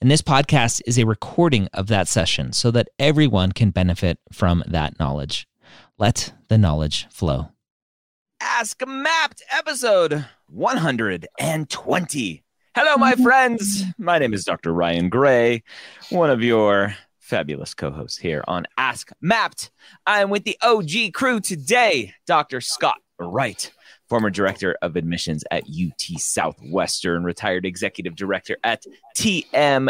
and this podcast is a recording of that session so that everyone can benefit from that knowledge. Let the knowledge flow. Ask Mappd episode 120. Hello, my mm-hmm. friends. My name is Dr. Ryan Gray, one of your fabulous co hosts here on Ask Mappd. I'm with the OG crew today, Dr. Scott Wright former director of admissions at UT Southwestern, retired executive director at TMDSAS.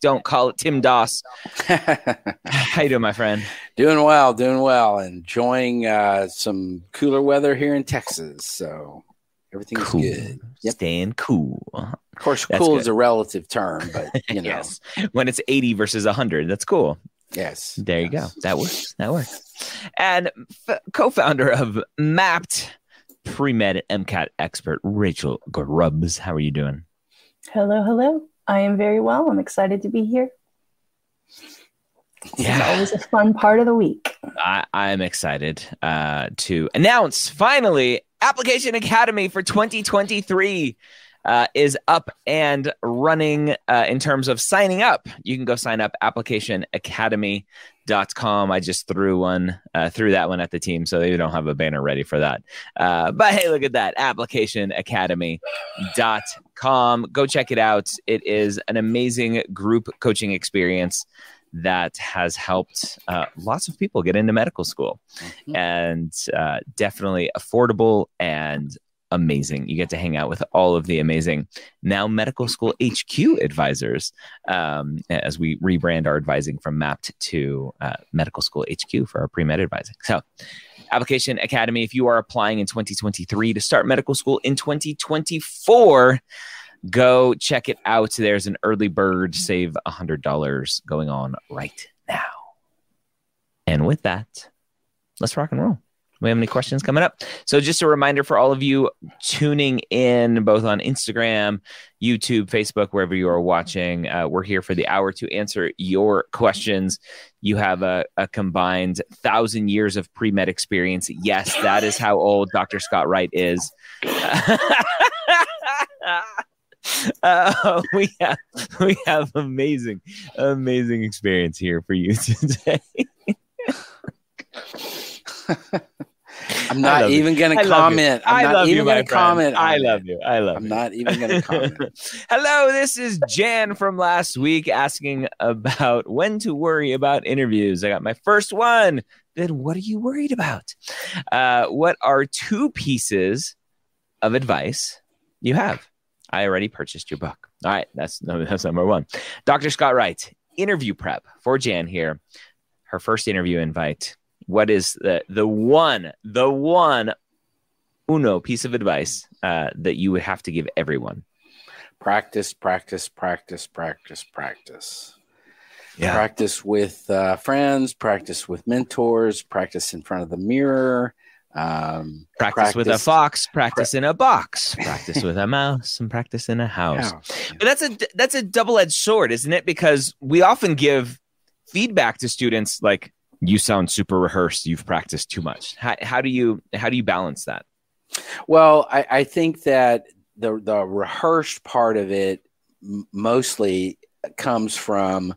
Don't call it Tim Doss. How you doing, my friend? Doing well, doing well. Enjoying uh, some cooler weather here in Texas. So everything's cool. good. Yep. Staying cool. Of course, that's cool good. is a relative term, but you know, yes. when it's 80 versus 100, that's cool. Yes. There you go. That works. That works. And f- co-founder of Mappd, pre-med MCAT expert Rachel Grubbs. How are you doing? Hello, hello. I am very well. I'm excited to be here. Yeah. It's always a fun part of the week. I, I'm excited uh, to announce finally Application Academy for 2023 uh, is up and running uh, in terms of signing up. You can go sign up applicationacademy.com. I just threw one, uh, threw that one at the team, so they don't have a banner ready for that. Uh, but hey, look at that applicationacademy.com. Go check it out. It is an amazing group coaching experience that has helped uh, lots of people get into medical school mm-hmm. and uh, definitely affordable and amazing. You get to hang out with all of the amazing now medical school HQ advisors um, as we rebrand our advising from Mappd to uh, medical school HQ for our pre med advising. So, Application Academy, if you are applying in 2023 to start medical school in 2024, go check it out. There's an early bird save $100 going on right now. And with that, let's rock and roll we have any questions coming up. So, just a reminder for all of you tuning in both on Instagram, YouTube, Facebook, wherever you are watching, uh, we're here for the hour to answer your questions. You have a, a combined thousand years of pre med experience. Yes, that is how old Dr. Scott Wright is. Uh, we have we have amazing, amazing experience here for you today. I'm not even going to comment. I'm I not even going to comment. I love you. I love you. I'm you. not even going to comment. Hello, this is Jan from last week asking about when to worry about interviews. I got my first one. Then what are you worried about? Uh, what are two pieces of advice you have? I already purchased your book. All right, that's that's number one. Dr. Scott Wright, interview prep for Jan here. Her first interview invite what is the the one the one uno piece of advice uh, that you would have to give everyone? Practice, practice, practice, practice, practice. Yeah. Practice with uh, friends, practice with mentors, practice in front of the mirror. Um, practice, practice, with a fox, practice pra- in a box, practice with a mouse, and practice in a house. But that's a that's a double edged sword, isn't it? Because we often give feedback to students like you sound super rehearsed. You've practiced too much. How, how do you how do you balance that? Well i, I think that the the rehearsed part of it mostly comes from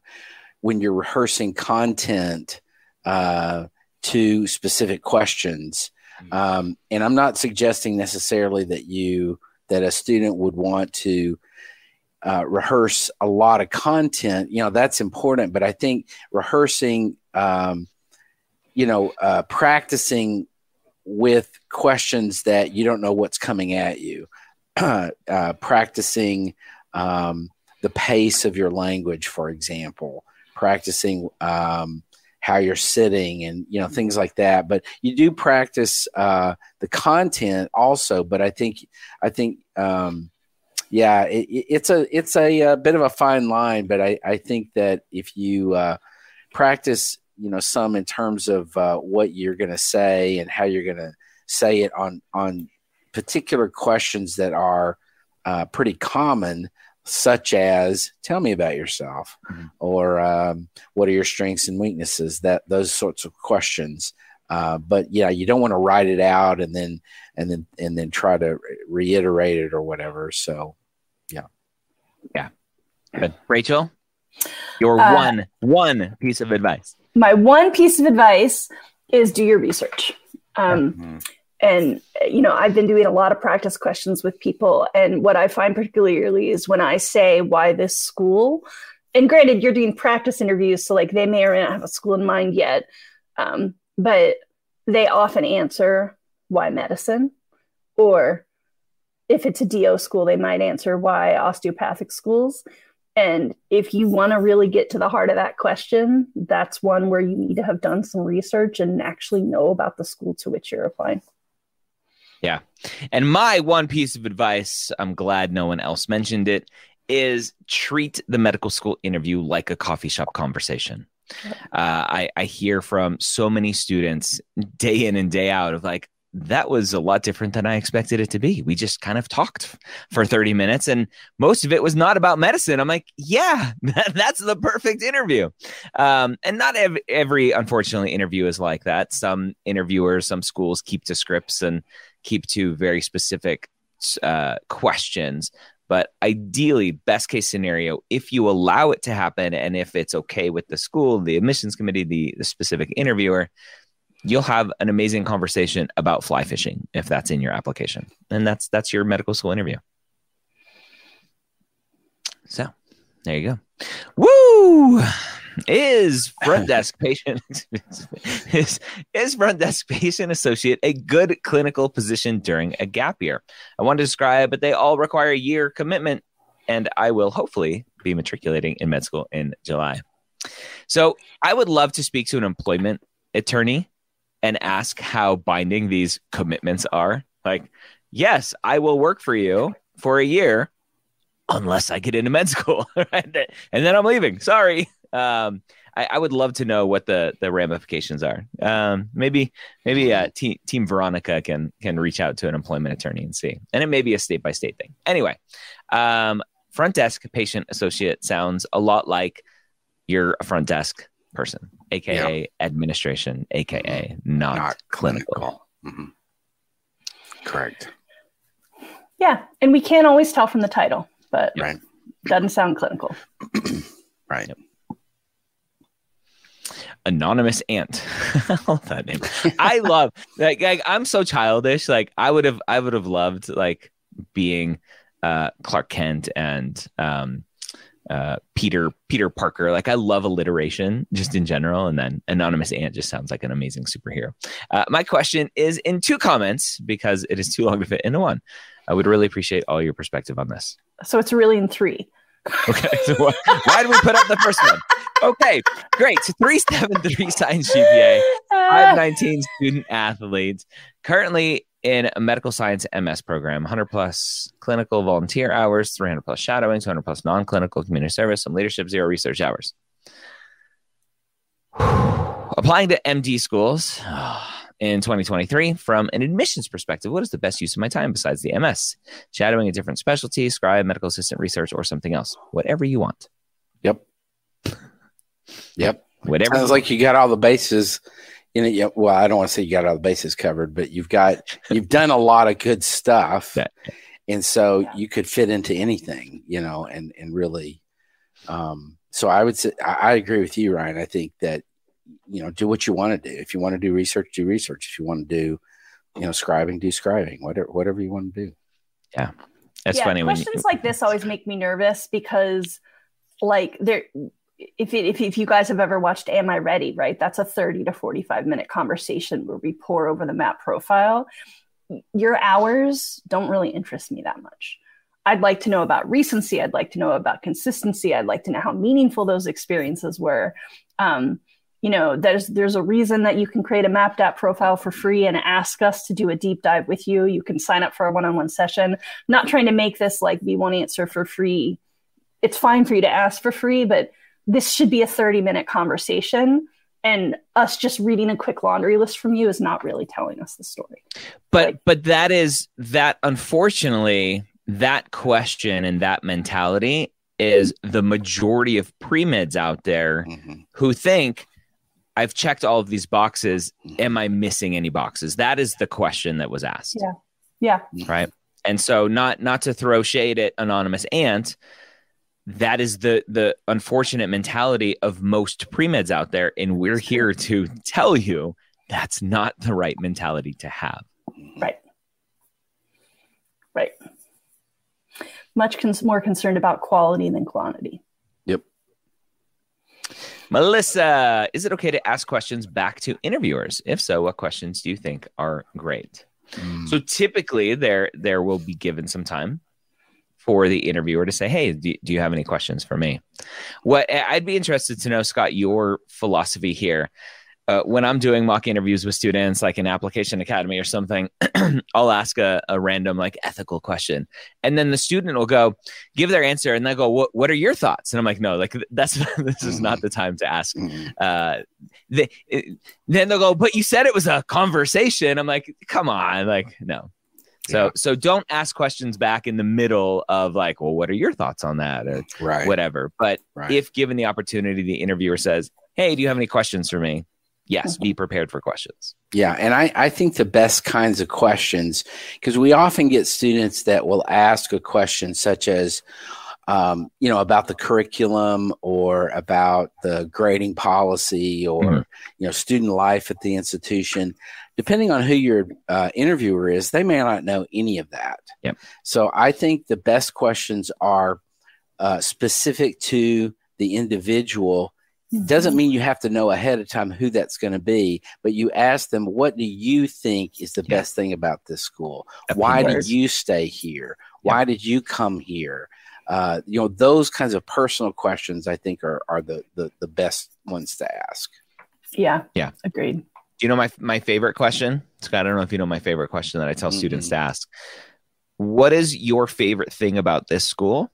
when you're rehearsing content uh, to specific questions. Mm-hmm. um, and i'm not suggesting necessarily that you that a student would want to uh, rehearse a lot of content. You know that's important but i think rehearsing um, you know, uh, practicing with questions that you don't know what's coming at you, uh, practicing um, the pace of your language, for example, practicing um, how you're sitting and you know things like that. But you do practice uh, the content also. But I think I think um, yeah, it, it's a it's a, a, bit of a fine line. But I, I think that if you uh, practice you know some in terms of uh, what you're going to say and how you're going to say it on on particular questions that are uh, pretty common such as tell me about yourself mm-hmm. or um, what are your strengths and weaknesses? That those sorts of questions. Uh, but yeah you don't want to write it out and then and then and then try to reiterate it or whatever so yeah. Yeah. Good. rachel your uh, one one piece of advice my one piece of advice is do your research. Um, mm-hmm. and you know i've been doing a lot of practice questions with people and what i find particularly is when i say why this school and granted you're doing practice interviews so like they may or may not have a school in mind yet um, but they often answer why medicine or if it's a do school they might answer why osteopathic schools and if you want to really get to the heart of that question that's one where you need to have done some research and actually know about the school to which you're applying yeah. And my one piece of advice, I'm glad no one else mentioned it, is treat the medical school interview like a coffee shop conversation. Uh, I, I hear from so many students day in and day out of like, that was a lot different than I expected it to be. We just kind of talked for 30 minutes and most of it was not about medicine. I'm like, yeah, that's the perfect interview. Um, and not every, every, unfortunately, interview is like that. Some interviewers, some schools keep to scripts and keep to very specific uh, questions. But ideally, best case scenario, if you allow it to happen and if it's okay with the school, the admissions committee, the, the specific interviewer, you'll have an amazing conversation about fly fishing if that's in your application. And that's that's your medical school interview. So there you go. Woo! Is front desk patient is, is front desk patient associate a good clinical position during a gap year? I want to describe, but they all require a year commitment, and I will hopefully be matriculating in med school in July. So I would love to speak to an employment attorney and ask how binding these commitments are. Like, yes, I will work for you for a year unless I get into med school, and then I'm leaving. Sorry. Um, I, I, would love to know what the the ramifications are. Um, maybe maybe uh, te- Team Veronica can can reach out to an employment attorney and see, and it may be a state by state thing. Anyway, um, front desk patient associate sounds a lot like you're a front desk person, aka yeah. administration, aka mm-hmm. not, not clinical. clinical. Mm-hmm. Correct. Yeah, and we can't always tell from the title, but right. doesn't sound clinical. right. Yep. Anonymous Ant. I love that name. I love like, like I'm so childish. Like I would have I would have loved like being uh Clark Kent and um uh, Peter Peter Parker. Like I love alliteration just in general, and then anonymous ant just sounds like an amazing superhero. Uh, my question is in two comments because it is too long to fit into one. I would really appreciate all your perspective on this. So it's really in three. Okay, so why, why did we put up the first one? Okay, great. So three seven three science GPA, five nineteen student athletes. Currently in a medical science MS program, 100 plus clinical volunteer hours, 300 plus shadowing, 200 plus non clinical community service, some leadership, zero research hours. Applying to MD schools in 2023 from an admissions perspective, what is the best use of my time besides the MS? Shadowing a different specialty, scribe, medical assistant research, or something else. Whatever you want. Yep. Yep. Whatever. Sounds like you got all the bases you know, yeah, well, I don't want to say you got all the bases covered, but you've got you've done a lot of good stuff, yeah. and so yeah. you could fit into anything, you know, and and really, um, so I would say I, I agree with you, Ryan. I think that you know, do what you want to do. If you want to do research, do research. If you want to do, you know, scribing, do scribing. Whatever, whatever you want to do. Yeah, that's yeah, funny. Questions you- like this always make me nervous because, like, there if, it, if if you guys have ever watched Am I Ready, right? That's a 30 to 45 minute conversation where we pour over the map profile. Your hours don't really interest me that much. I'd like to know about recency. I'd like to know about consistency. I'd like to know how meaningful those experiences were. Um, you know, there's there's a reason that you can create a Mappd app profile for free and ask us to do a deep dive with you. You can sign up for a one-on-one session. I'm not trying to make this like be one answer for free. It's fine for you to ask for free, but this should be a 30 minute conversation and us just reading a quick laundry list from you is not really telling us the story but like, but that is that unfortunately that question and that mentality is the majority of pre-meds out there mm-hmm. who think I've checked all of these boxes. Mm-hmm. Am I missing any boxes? That is the question that was asked. Yeah. Yeah. Right. And so not not to throw shade at anonymous ant, that is the the unfortunate mentality of most pre-meds out there and we're here to tell you that's not the right mentality to have. Right. Right. Much cons- more concerned about quality than quantity. Yep. Melissa, is it okay to ask questions back to interviewers? If so, what questions do you think are great? Mm. So typically there there will be given some time for the interviewer to say, "Hey, do, do you have any questions for me?" What I'd be interested to know, Scott, your philosophy here uh, when I'm doing mock interviews with students, like an application academy or something, I'll ask a, a, random like ethical question, and then the student will go give their answer, and they go, "What What are your thoughts?" And I'm like, "No, like that's this is not the time to ask." Mm-hmm. Uh, they, it, then they'll go, "But you said it was a conversation." I'm like, "Come on, like no." So yeah. so don't ask questions back in the middle of like, "Well, what are your thoughts on that?" or right. whatever. But right. if given the opportunity, the interviewer says, "Hey, do you have any questions for me?" yes, be prepared for questions. Yeah. And I, I think the best kinds of questions, because we often get students that will ask a question such as, um, you know, about the curriculum or about the grading policy or, mm-hmm. you know, student life at the institution. Depending on who your uh, interviewer is, they may not know any of that. Yep. So I think the best questions are uh, specific to the individual doesn't mean you have to know ahead of time who that's going to be, but you ask them, what do you think is the yeah. best thing about this school? Why did you stay here? Why did you come here? Uh, you know, those kinds of personal questions I think are, are the, the, the best ones to ask. Yeah. Yeah. Agreed. Do you know my, my favorite question? Scott, I don't know if you know my favorite question that I tell mm-hmm. students to ask. What is your favorite thing about this school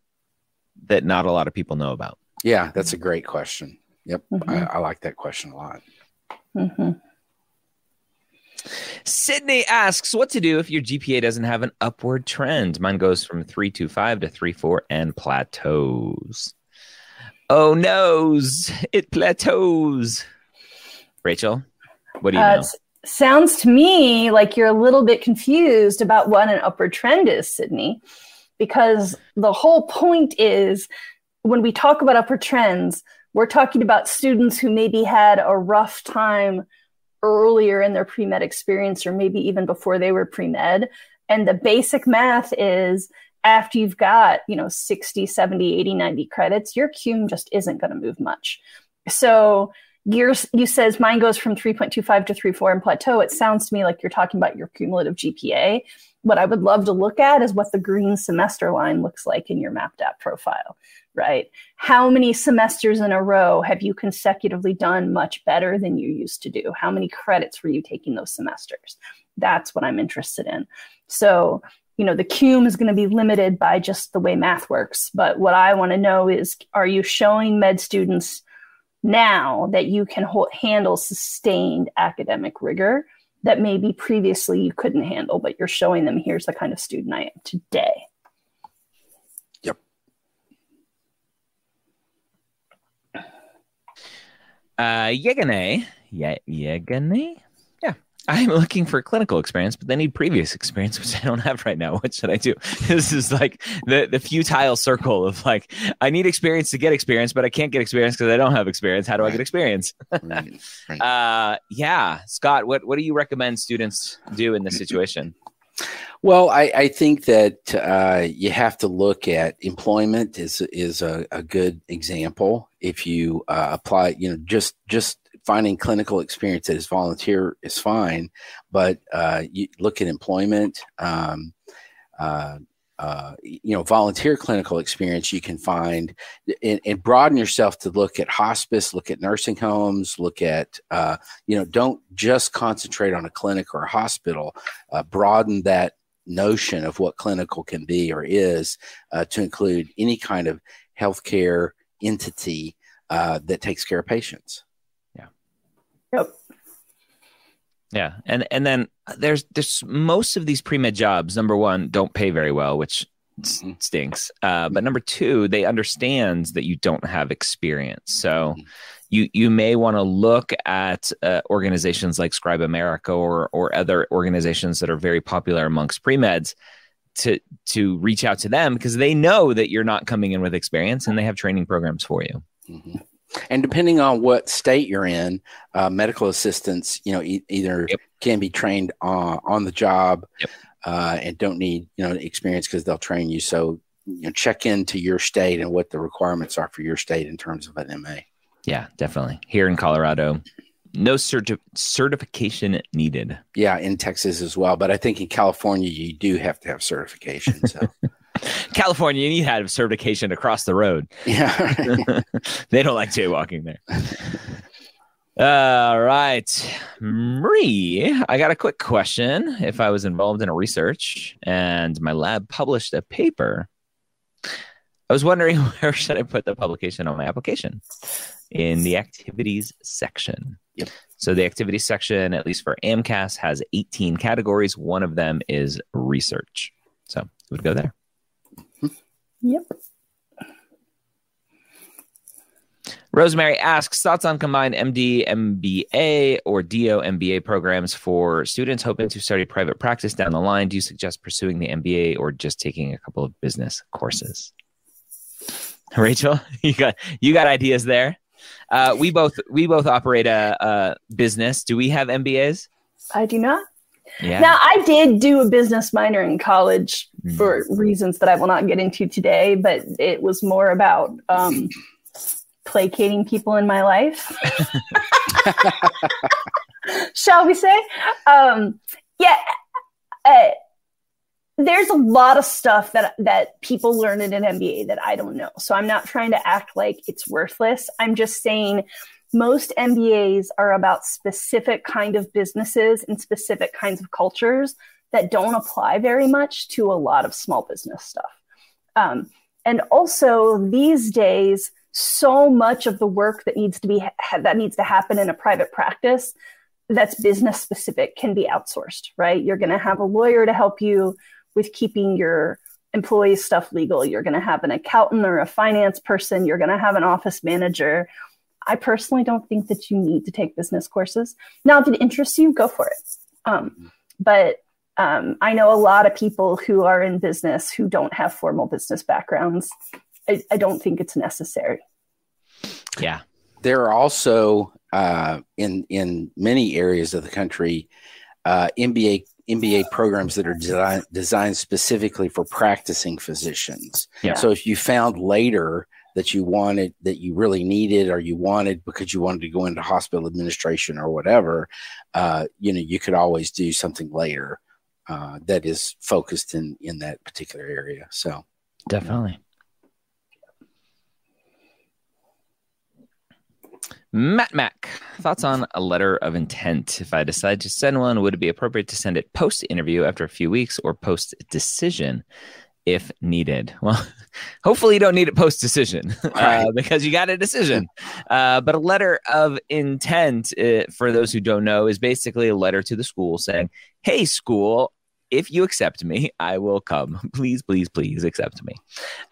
that not a lot of people know about? Yeah, that's a great question. Yep. Mm-hmm. I, I, like that question a lot. Mm-hmm. Sydney asks what to do if your GPA doesn't have an upward trend. Mine goes from 325 to 34 and plateaus. Oh noes, it plateaus. Rachel, what do you uh, know? Sounds to me like you're a little bit confused about what an upward trend is, Sydney, because the whole point is when we talk about upward trends, we're talking about students who maybe had a rough time earlier in their pre med experience, or maybe even before they were pre med. And the basic math is after you've got, you know, 60, 70, 80, 90 credits, your cum just isn't going to move much. So yours, you says mine goes from 3.25 to 3.4 and plateau. It sounds to me like you're talking about your cumulative GPA. What I would love to look at is what the green semester line looks like in your mapped MapDAP profile right? How many semesters in a row have you consecutively done much better than you used to do? How many credits were you taking those semesters? That's what I'm interested in. So, you know, the cum is going to be limited by just the way math works. But what I want to know is are you showing med students now that you can hold, handle sustained academic rigor that maybe previously you couldn't handle, but you're showing them here's the kind of student I am today? Yep. Uh, Yegane. Yeah, Yegane. Yeah. I'm looking for clinical experience, but they need previous experience, which I don't have right now. What should I do? This is like the, the futile circle of like, I need experience to get experience, but I can't get experience because I don't have experience. How do right. I get experience? right. Right. Uh, yeah. Scott, what, what do you recommend students do in this situation? Well, I, I think that uh, you have to look at employment is is a, a good example. If you uh, apply, you know, just just finding clinical experience is volunteer is fine, but uh, you look at employment. Um, uh, uh, you know, volunteer clinical experience you can find and, and, broaden yourself to look at hospice, look at nursing homes, look at, uh, you know, don't just concentrate on a clinic or a hospital. Uh, broaden that notion of what clinical can be or is uh, to include any kind of healthcare entity that takes care of patients. Yeah. Yep. Yeah, and and then there's there's most of these pre med jobs. Number one, don't pay very well, which mm-hmm. stinks. Uh, but number two, they understand that you don't have experience, so. Mm-hmm you you may want to look at uh, organizations like Scribe America or or other organizations that are very popular amongst pre meds to to reach out to them because they know that you're not coming in with experience and they have training programs for you. Mm-hmm. And depending on what state you're in, uh, medical assistants, you know, e- either yep. can be trained uh, on the job yep. uh, and don't need you know experience because they'll train you. So you know, check into your state and what the requirements are for your state in terms of an MA. Yeah, definitely. Here in Colorado, no certi- certification needed. Yeah, in Texas as well. But I think in California, you do have to have certification. So. California, you need to have certification across the road. Yeah. they don't like jaywalking there. All right. Marie, I got a quick question. If I was involved in a research and my lab published a paper, I was wondering where should I put the publication on my application? in the activities section. Yep. So the activities section, at least for AMCAS, has 18 categories. One of them is research. So it would go there. Yep. Rosemary asks thoughts on combined MD, MBA, or DO MBA programs for students hoping to start a private practice down the line. Do you suggest pursuing the MBA or just taking a couple of business courses? Rachel, you got you got ideas there? Uh, we both we both operate a, a business. Do we have MBAs? I do not. Yeah. Now, I did do a business minor in college mm. for reasons that I will not get into today, but it was more about um, placating people in my life. Shall we say? Um, yeah. Uh, there's a lot of stuff that that people learn in an MBA that I don't know. So I'm not trying to act like it's worthless. I'm just saying most MBAs are about specific kind of businesses and specific kinds of cultures that don't apply very much to a lot of small business stuff. Um, and also these days, so much of the work that needs to be ha- that needs to happen in a private practice that's business specific can be outsourced, right? You're going to have a lawyer to help you with keeping your employee stuff legal. You're going to have an accountant or a finance person. You're going to have an office manager. I personally don't think that you need to take business courses. Now, if it interests you, go for it. Um, but um, I know a lot of people who are in business who don't have formal business backgrounds. I, I don't think it's necessary. Yeah. There are also uh, in in many areas of the country uh, MBA MBA programs that are design, designed specifically for practicing physicians. Yeah. So if you found later that you wanted that you really needed or you wanted because you wanted to go into hospital administration or whatever, uh, you know, you could always do something later uh, that is focused in in that particular area. So definitely. Matt Mac, thoughts on a letter of intent? If I decide to send one, would it be appropriate to send it post interview after a few weeks or post decision if needed? Well, hopefully you don't need it post decision uh, because you got a decision. Uh, but a letter of intent, uh, for those who don't know, is basically a letter to the school saying, Hey, school, if you accept me, I will come. Please, please, please accept me.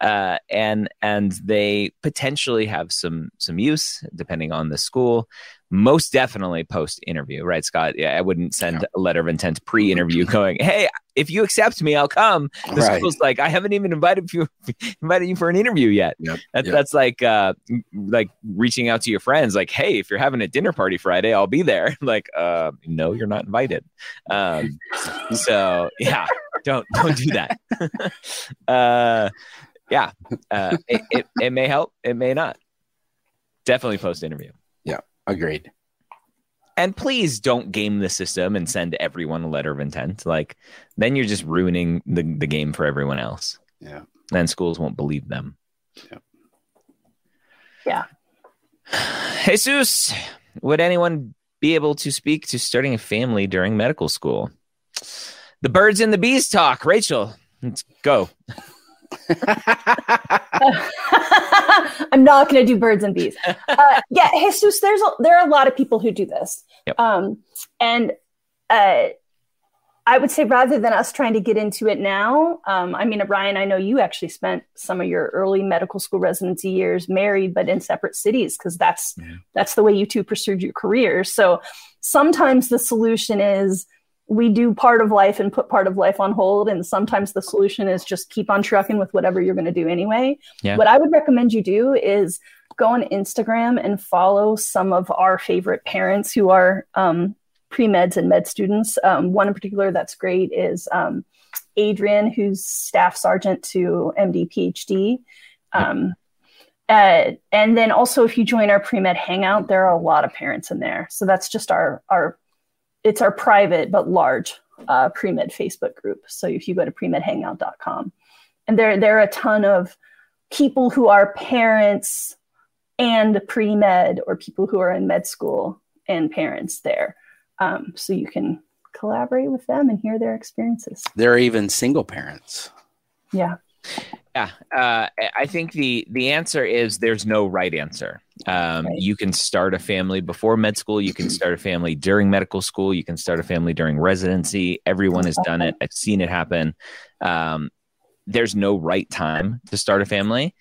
Uh, and and they potentially have some some use depending on the school most definitely post interview, right, Scott? Yeah, I wouldn't send a letter of intent pre interview going, "Hey, if you accept me, I'll come." The right. school's like, "I haven't even invited you invited you for an interview yet." Yep. That, yep. That's like uh, like reaching out to your friends, like, "Hey, if you're having a dinner party Friday, I'll be there." like, uh, no, you're not invited. Um, so yeah, don't don't do that. uh, yeah, uh, it, it it may help, it may not. Definitely post interview. Agreed. And please don't game the system and send everyone a letter of intent. Like then you're just ruining the, the game for everyone else. Yeah. Then schools won't believe them. Yeah. Yeah. Jesus, would anyone be able to speak to starting a family during medical school? The birds and the bees talk. Rachel, let's go. I'm not going to do birds and bees. Uh, yeah, Jesus, there's a, there are a lot of people who do this, Yep. um, and uh, I would say rather than us trying to get into it now, um, I mean, Ryan, I know you actually spent some of your early medical school residency years married, but in separate cities because that's Yeah. that's the way you two pursued your careers. So sometimes the solution is we do part of life and put part of life on hold, and sometimes the solution is just keep on trucking with whatever you're going to do anyway. Yeah. What I would recommend you do is go on Instagram and follow some of our favorite parents who are um, pre meds and med students. Um, one in particular that's great is um, Adrian, who's staff sergeant to MD PhD. Um, uh, and then also, if you join our pre med hangout, there are a lot of parents in there. So that's just our our it's our private but large uh, pre med Facebook group. So if you go to premedhangout.com, and there there are a ton of people who are parents and pre med or people who are in med school and parents there. Um, so you can collaborate with them and hear their experiences. There are even single parents. Yeah. Yeah, uh, I think the the answer is there's no right answer. Um, Right. You can start a family before med school. You can start a family during medical school. You can start a family during residency. Everyone has done it. I've seen it happen. Um, there's no right time to start a family.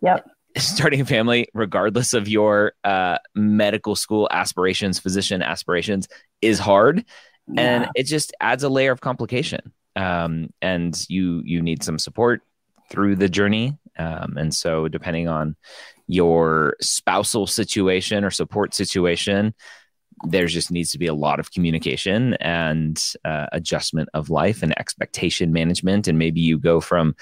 Yep. Starting a family, regardless of your uh, medical school aspirations, physician aspirations, is hard and Yeah. it just adds a layer of complication um, and you you need some support through the journey. Um, and so depending on your spousal situation or support situation there just needs to be a lot of communication and uh, adjustment of life and expectation management. And maybe you go from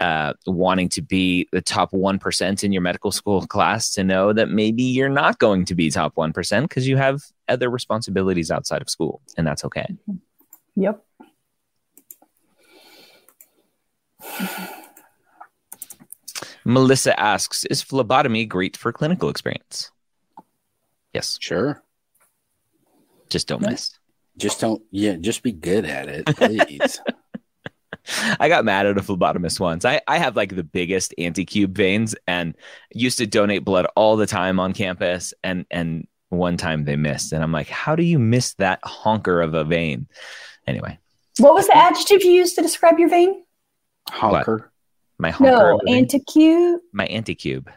uh, wanting to be the top 1% in your medical school class to know that maybe you're not going to be top 1% because you have other responsibilities outside of school and that's okay. Yep. Melissa asks is phlebotomy great for clinical experience yes Sure. just don't Yeah. miss Just don't, yeah, just be good at it, please. I got mad at a phlebotomist once. I, I have like the biggest anti-cube veins and used to donate blood all the time on campus. And and one time they missed. And I'm like, how do you miss that honker of a vein? Anyway, What was the adjective you used to describe your vein? Honker. My No, of a vein, anticube. my anti-cube.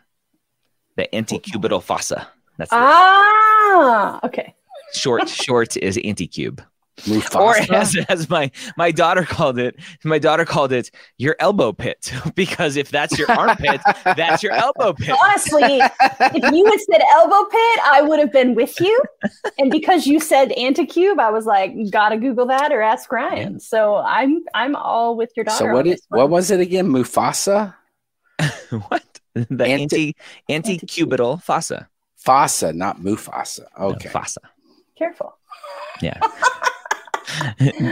The antecubital fossa. That's the Ah, okay. short short is anti-cube. Mufasa. Or as, as my my daughter called it, my daughter called it your elbow pit. because if that's your armpit, that's your elbow pit. Honestly, if you had said elbow pit, I would have been with you. And because you said anticube, I was like, gotta Google that or ask Ryan. So I'm I'm all with your daughter. so on what? It, this one. what was it again? Mufasa. what? The Anti- anti antecubital fossa. Fossa, not Mufasa. No, Okay. fossa. Careful. Yeah.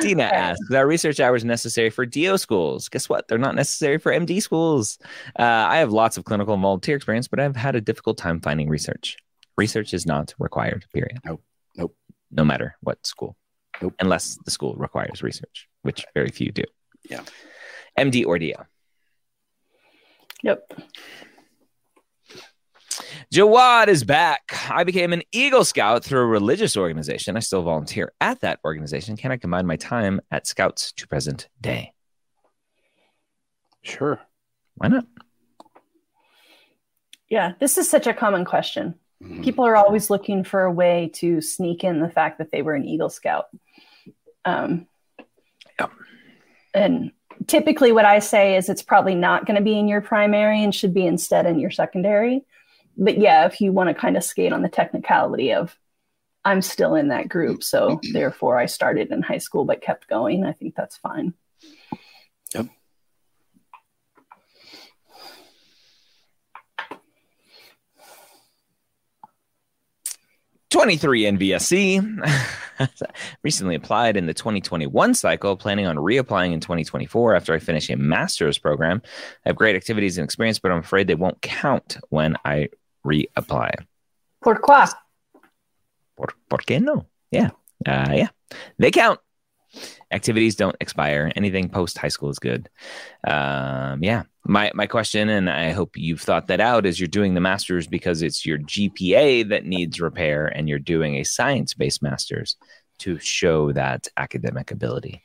Dina asks, are research hours necessary for DO schools? Guess what? They're not necessary for MD schools. Uh, I have lots of clinical and volunteer experience, but I've had a difficult time finding research. Research is not required, period. Nope. Nope. No matter what school. Nope. Unless the school requires research, which very few do. Yeah. MD or DO. Yep. Jawad is back. I became an Eagle Scout through a religious organization. I still volunteer at that organization. Can I combine my time at Scouts to present day? Sure. Why not? Yeah, this is such a common question. Mhm. People are always looking for a way to sneak in the fact that they were an Eagle Scout. Um, Yep. And typically, what I say is it's probably not going to be in your primary and should be instead in your secondary. But yeah, if you want to kind of skate on the technicality of I'm still in that group, so mm-hmm. therefore I started in high school but kept going, I think that's fine. Yep. 23 NVSC. Recently applied in the 2021 cycle, planning on reapplying in 2024 after I finish a master's program. I have great activities and experience, but I'm afraid they won't count when I reapply. Pourquoi? Por, por qué no? Yeah. Uh, yeah. They count. Activities don't expire. Anything post high school is good. Um, yeah. my my question, and I hope you've thought that out, is you're doing the master's because it's your GPA that needs repair, and you're doing a science based master's to show that academic ability.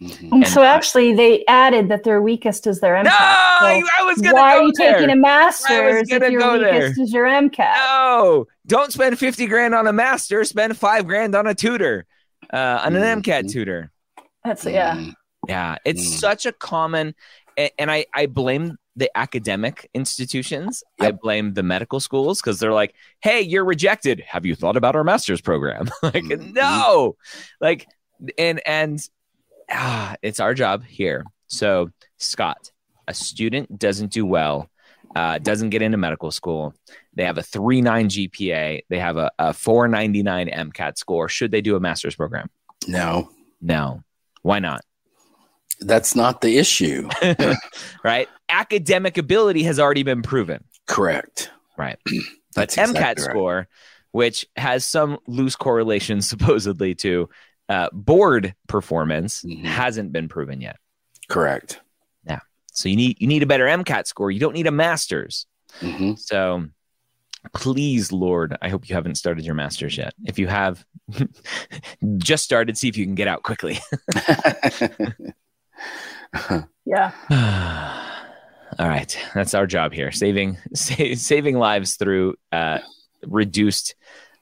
Mm-hmm. And so actually, they added that their weakest is their MCAT. No, so I was gonna. Why are you there. taking a master's if your weakest there. is your MCAT? No, don't spend fifty grand on a master. Spend five grand on a tutor, uh, on an MCAT mm-hmm. tutor. That's yeah, yeah. It's mm. such a common, and I I blame the academic institutions. Yep. I blame the medical schools because they're like, "Hey, you're rejected. Have you thought about our master's program?" like, mm-hmm. no, like, and and ah, it's our job here. So, Scott, a student doesn't do well, uh, doesn't get into medical school. They have a 3.9 GPA. They have a, a 499 MCAT score. Should they do a master's program? No. No. Why not? That's not the issue. right? Academic ability has already been proven. Correct. Right. But MCAT exactly score, which has some loose correlation supposedly to uh, board performance mm-hmm. hasn't been proven yet. Correct. Yeah. So you need you need a better MCAT score. You don't need a master's. Mm-hmm. So please, Lord, I hope you haven't started your master's yet. If you have, just started, see if you can get out quickly. yeah. All right, that's our job here: saving sa- saving lives through uh, reduced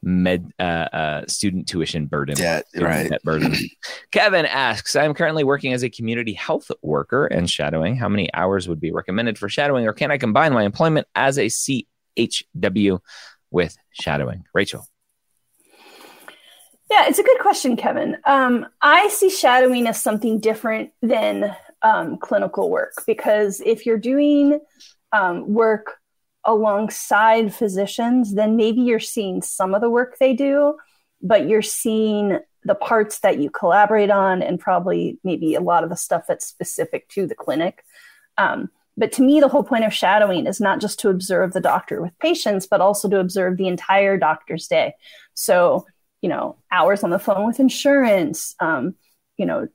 med uh, uh, student tuition burden. Debt, right. Debt burden. Kevin asks, I'm currently working as a community health worker and shadowing. How many hours would be recommended for shadowing, or can I combine my employment as a CHW with shadowing? Rachel. Yeah, it's a good question, Kevin. Um, I see shadowing as something different than um, clinical work because if you're doing um, work alongside physicians, then maybe you're seeing some of the work they do, but you're seeing the parts that you collaborate on and probably maybe a lot of the stuff that's specific to the clinic. Um, but to me, the whole point of shadowing is not just to observe the doctor with patients, but also to observe the entire doctor's day. So, you know, hours on the phone with insurance, um, you know,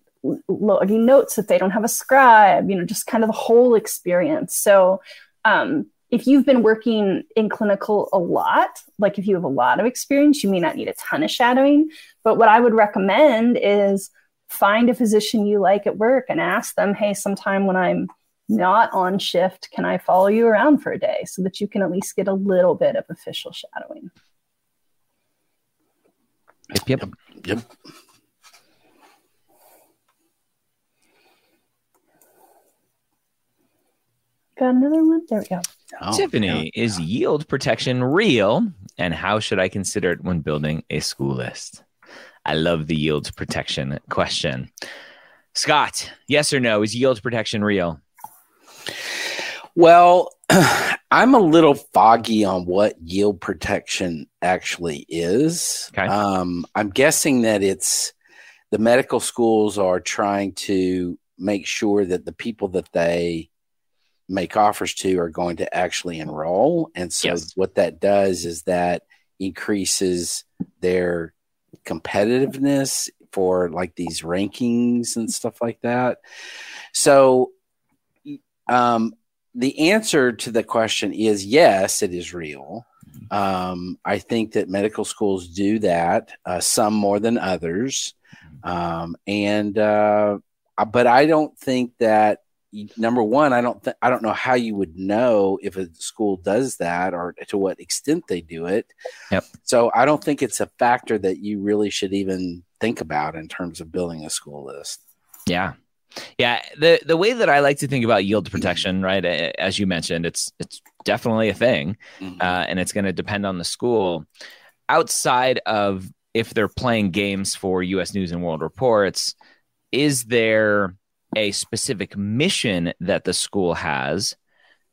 logging notes if they don't have a scribe, you know, just kind of the whole experience. So, um, if you've been working in clinical a lot, like if you have a lot of experience, you may not need a ton of shadowing. But what I would recommend is find a physician you like at work and ask them, hey, sometime when I'm not on shift, can I follow you around for a day so that you can at least get a little bit of official shadowing? Yep. Yep. Got another one? There we go. Oh, Tiffany, yeah. is yield protection real? And how should I consider it when building a school list? I love the yield protection question. Scott, yes or no? Is yield protection real? Well, I'm a little foggy on what yield protection actually is. Okay. Um, I'm guessing that it's the medical schools are trying to make sure that the people that they make offers to are going to actually enroll. And so yes. what that does is that increases their competitiveness for like these rankings and stuff like that. So um, the answer to the question is yes, it is real. Um, I think that medical schools do that, uh, some more than others. Um, and, uh, but I don't think that number one, I don't th- I don't know how you would know if a school does that or to what extent they do it. Yep. So I don't think it's a factor that you really should even think about in terms of building a school list. Yeah. Yeah, the the way that I like to think about yield protection, right, as you mentioned, it's it's definitely a thing, mm-hmm. uh, and it's going to depend on the school. Outside of if they're playing games for U.S. News and World Reports, is there a specific mission that the school has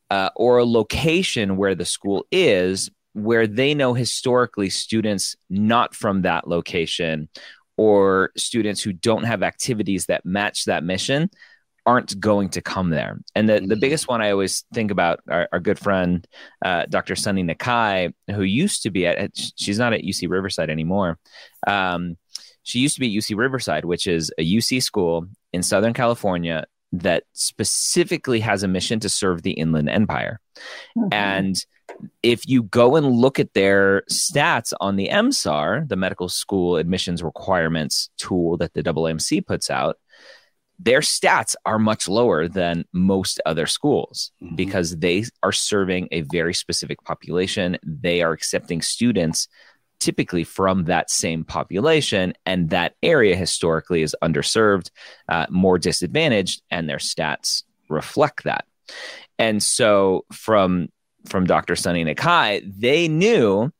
uh, or a location where the school is where they know historically students not from that location or students who don't have activities that match that mission aren't going to come there. And the, the mm-hmm. biggest one I always think about our, our good friend, uh, Dr. Sunny Nakae, who used to be at, she's not at UC Riverside anymore. Um, she used to be at UC Riverside, which is a UC school in Southern California, that specifically has a mission to serve the Inland Empire. Mm-hmm. And if you go and look at their stats on the MSAR, the medical school admissions requirements tool that the AAMC puts out, their stats are much lower than most other schools mm-hmm. because they are serving a very specific population. They are accepting students typically from that same population, and that area historically is underserved, uh, more disadvantaged, and their stats reflect that. And so, from from Dr. Sunny Nakae, they knew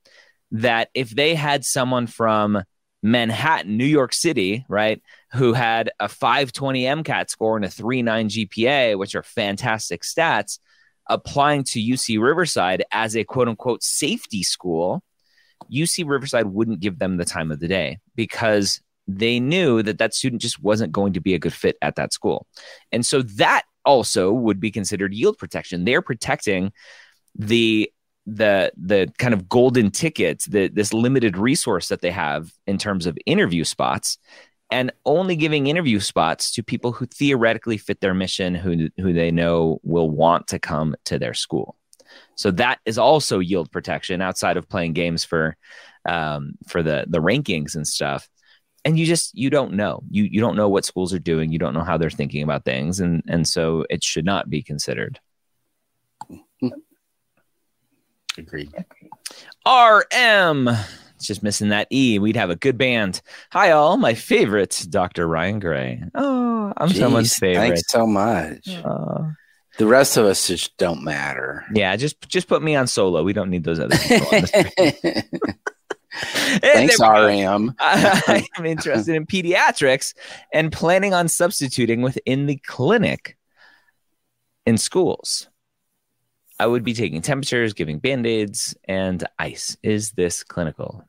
that if they had someone from Manhattan, New York City, right, who had a 520 MCAT score and a 39 GPA, which are fantastic stats, applying to UC Riverside as a quote unquote safety school, UC Riverside wouldn't give them the time of the day because they knew that that student just wasn't going to be a good fit at that school. And so that also would be considered yield protection. They're protecting the the the kind of golden ticket, the this limited resource that they have in terms of interview spots, and only giving interview spots to people who theoretically fit their mission, who who they know will want to come to their school. So that is also yield protection outside of playing games for um, for the the rankings and stuff. And you just you don't know you you don't know what schools are doing. You don't know how they're thinking about things, and and so it should not be considered. Agreed. RM. It's just missing that E. We'd have a good band. Hi, all. My favorite, Dr. Ryan Gray. Oh, I'm Jeez, someone's favorite. Thanks so much. Uh, the rest of us just don't matter. Yeah, just just put me on solo. We don't need those other people. Thanks, RM. I am interested in pediatrics and planning on substituting within the clinic in schools. I would be taking temperatures, giving band aids, and ice. Is this clinical?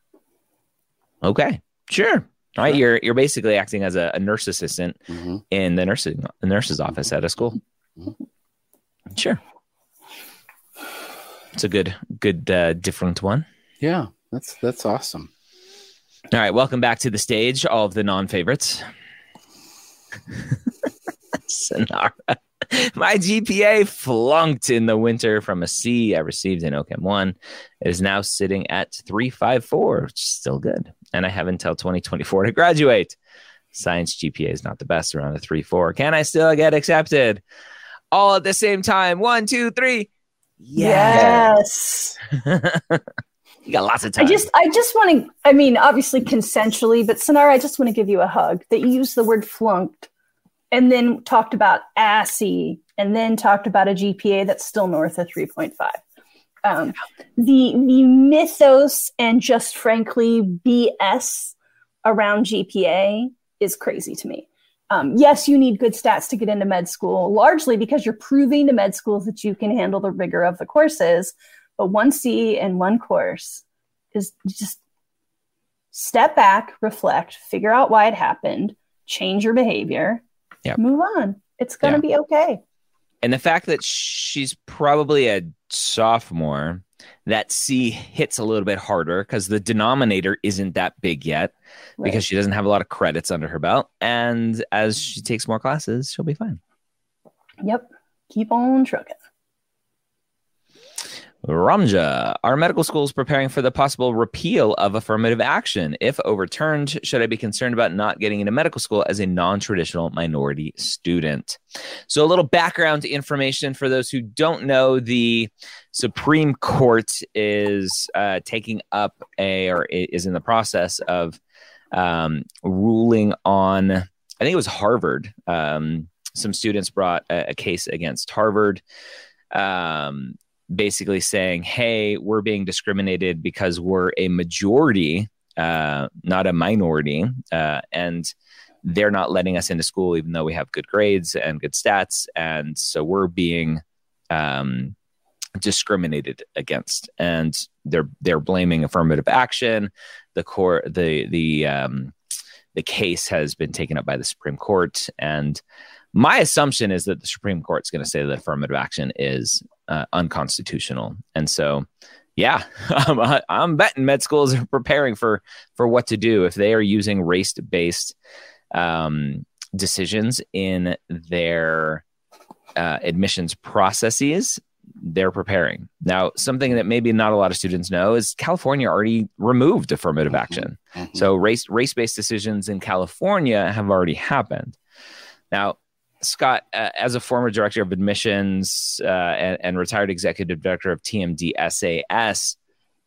Okay, sure. All right, you're you're basically acting as a, a nurse assistant mm-hmm. in the nursing the nurse's office at a school. Mm-hmm. Sure, it's a good good uh, different one. Yeah, that's that's awesome. All right, welcome back to the stage, all of the non favorites. Sonara. My GPA flunked in the winter from a C I received in OChem 1. It is now sitting at 354, which is still good. And I have until 2024 to graduate. Science GPA is not the best, around a 3 4. Can I still get accepted? All at the same time. One, two, three. Yes. yes. you got lots of time. I just, I just want to. I mean, obviously consensually, but Sonara, I just want to give you a hug. That you use the word flunked and then talked about assy and then talked about a GPA that's still north of 3.5. Um, the the mythos and just frankly BS around GPA is crazy to me. Um, yes, you need good stats to get into med school, largely because you're proving to med schools that you can handle the rigor of the courses. But one C and one course is just step back, reflect, figure out why it happened, change your behavior, yeah. move on. It's going to yeah. be okay. And the fact that she's probably a sophomore, that C hits a little bit harder because the denominator isn't that big yet right. because she doesn't have a lot of credits under her belt. And as she takes more classes, she'll be fine. Yep. Keep on trucking. Ramja, are medical schools preparing for the possible repeal of affirmative action? If overturned, should I be concerned about not getting into medical school as a non traditional minority student? So, a little background information for those who don't know the Supreme Court is uh, taking up a, or is in the process of um, ruling on, I think it was Harvard. Um, some students brought a, a case against Harvard. Um, basically saying, hey, we're being discriminated because we're a majority, uh, not a minority. Uh, and they're not letting us into school, even though we have good grades and good stats. And so we're being um, discriminated against. And they're they're blaming affirmative action. The core the the um, the case has been taken up by the Supreme Court and my assumption is that the Supreme Court is going to say that affirmative action is uh, unconstitutional. And so, yeah, I'm, I'm betting med schools are preparing for for what to do if they are using race based um, decisions in their uh, admissions processes, they're preparing. Now, something that maybe not a lot of students know is California already removed affirmative mm-hmm. action. Mm-hmm. So race race based decisions in California have already happened. Now, Scott, uh, as a former director of admissions uh, and, and, retired executive director of TMD SAS,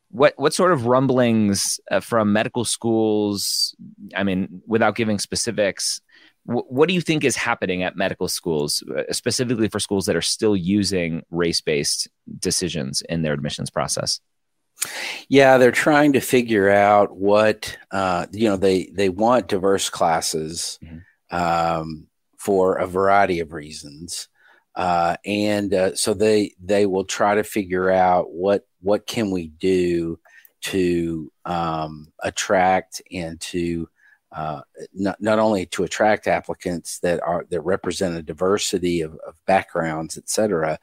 what what sort of rumblings uh, from medical schools? I mean, without giving specifics, what do you think is happening at medical schools, uh, specifically for schools that are still using race based decisions in their admissions process? Yeah, they're trying to figure out what uh, you know. They they want diverse classes mm-hmm. um, for a variety of reasons, uh, and uh, so they they will try to figure out what what can we do to um, attract and to uh, not, not only to attract applicants that are that represent a diversity of, of, backgrounds, et cetera,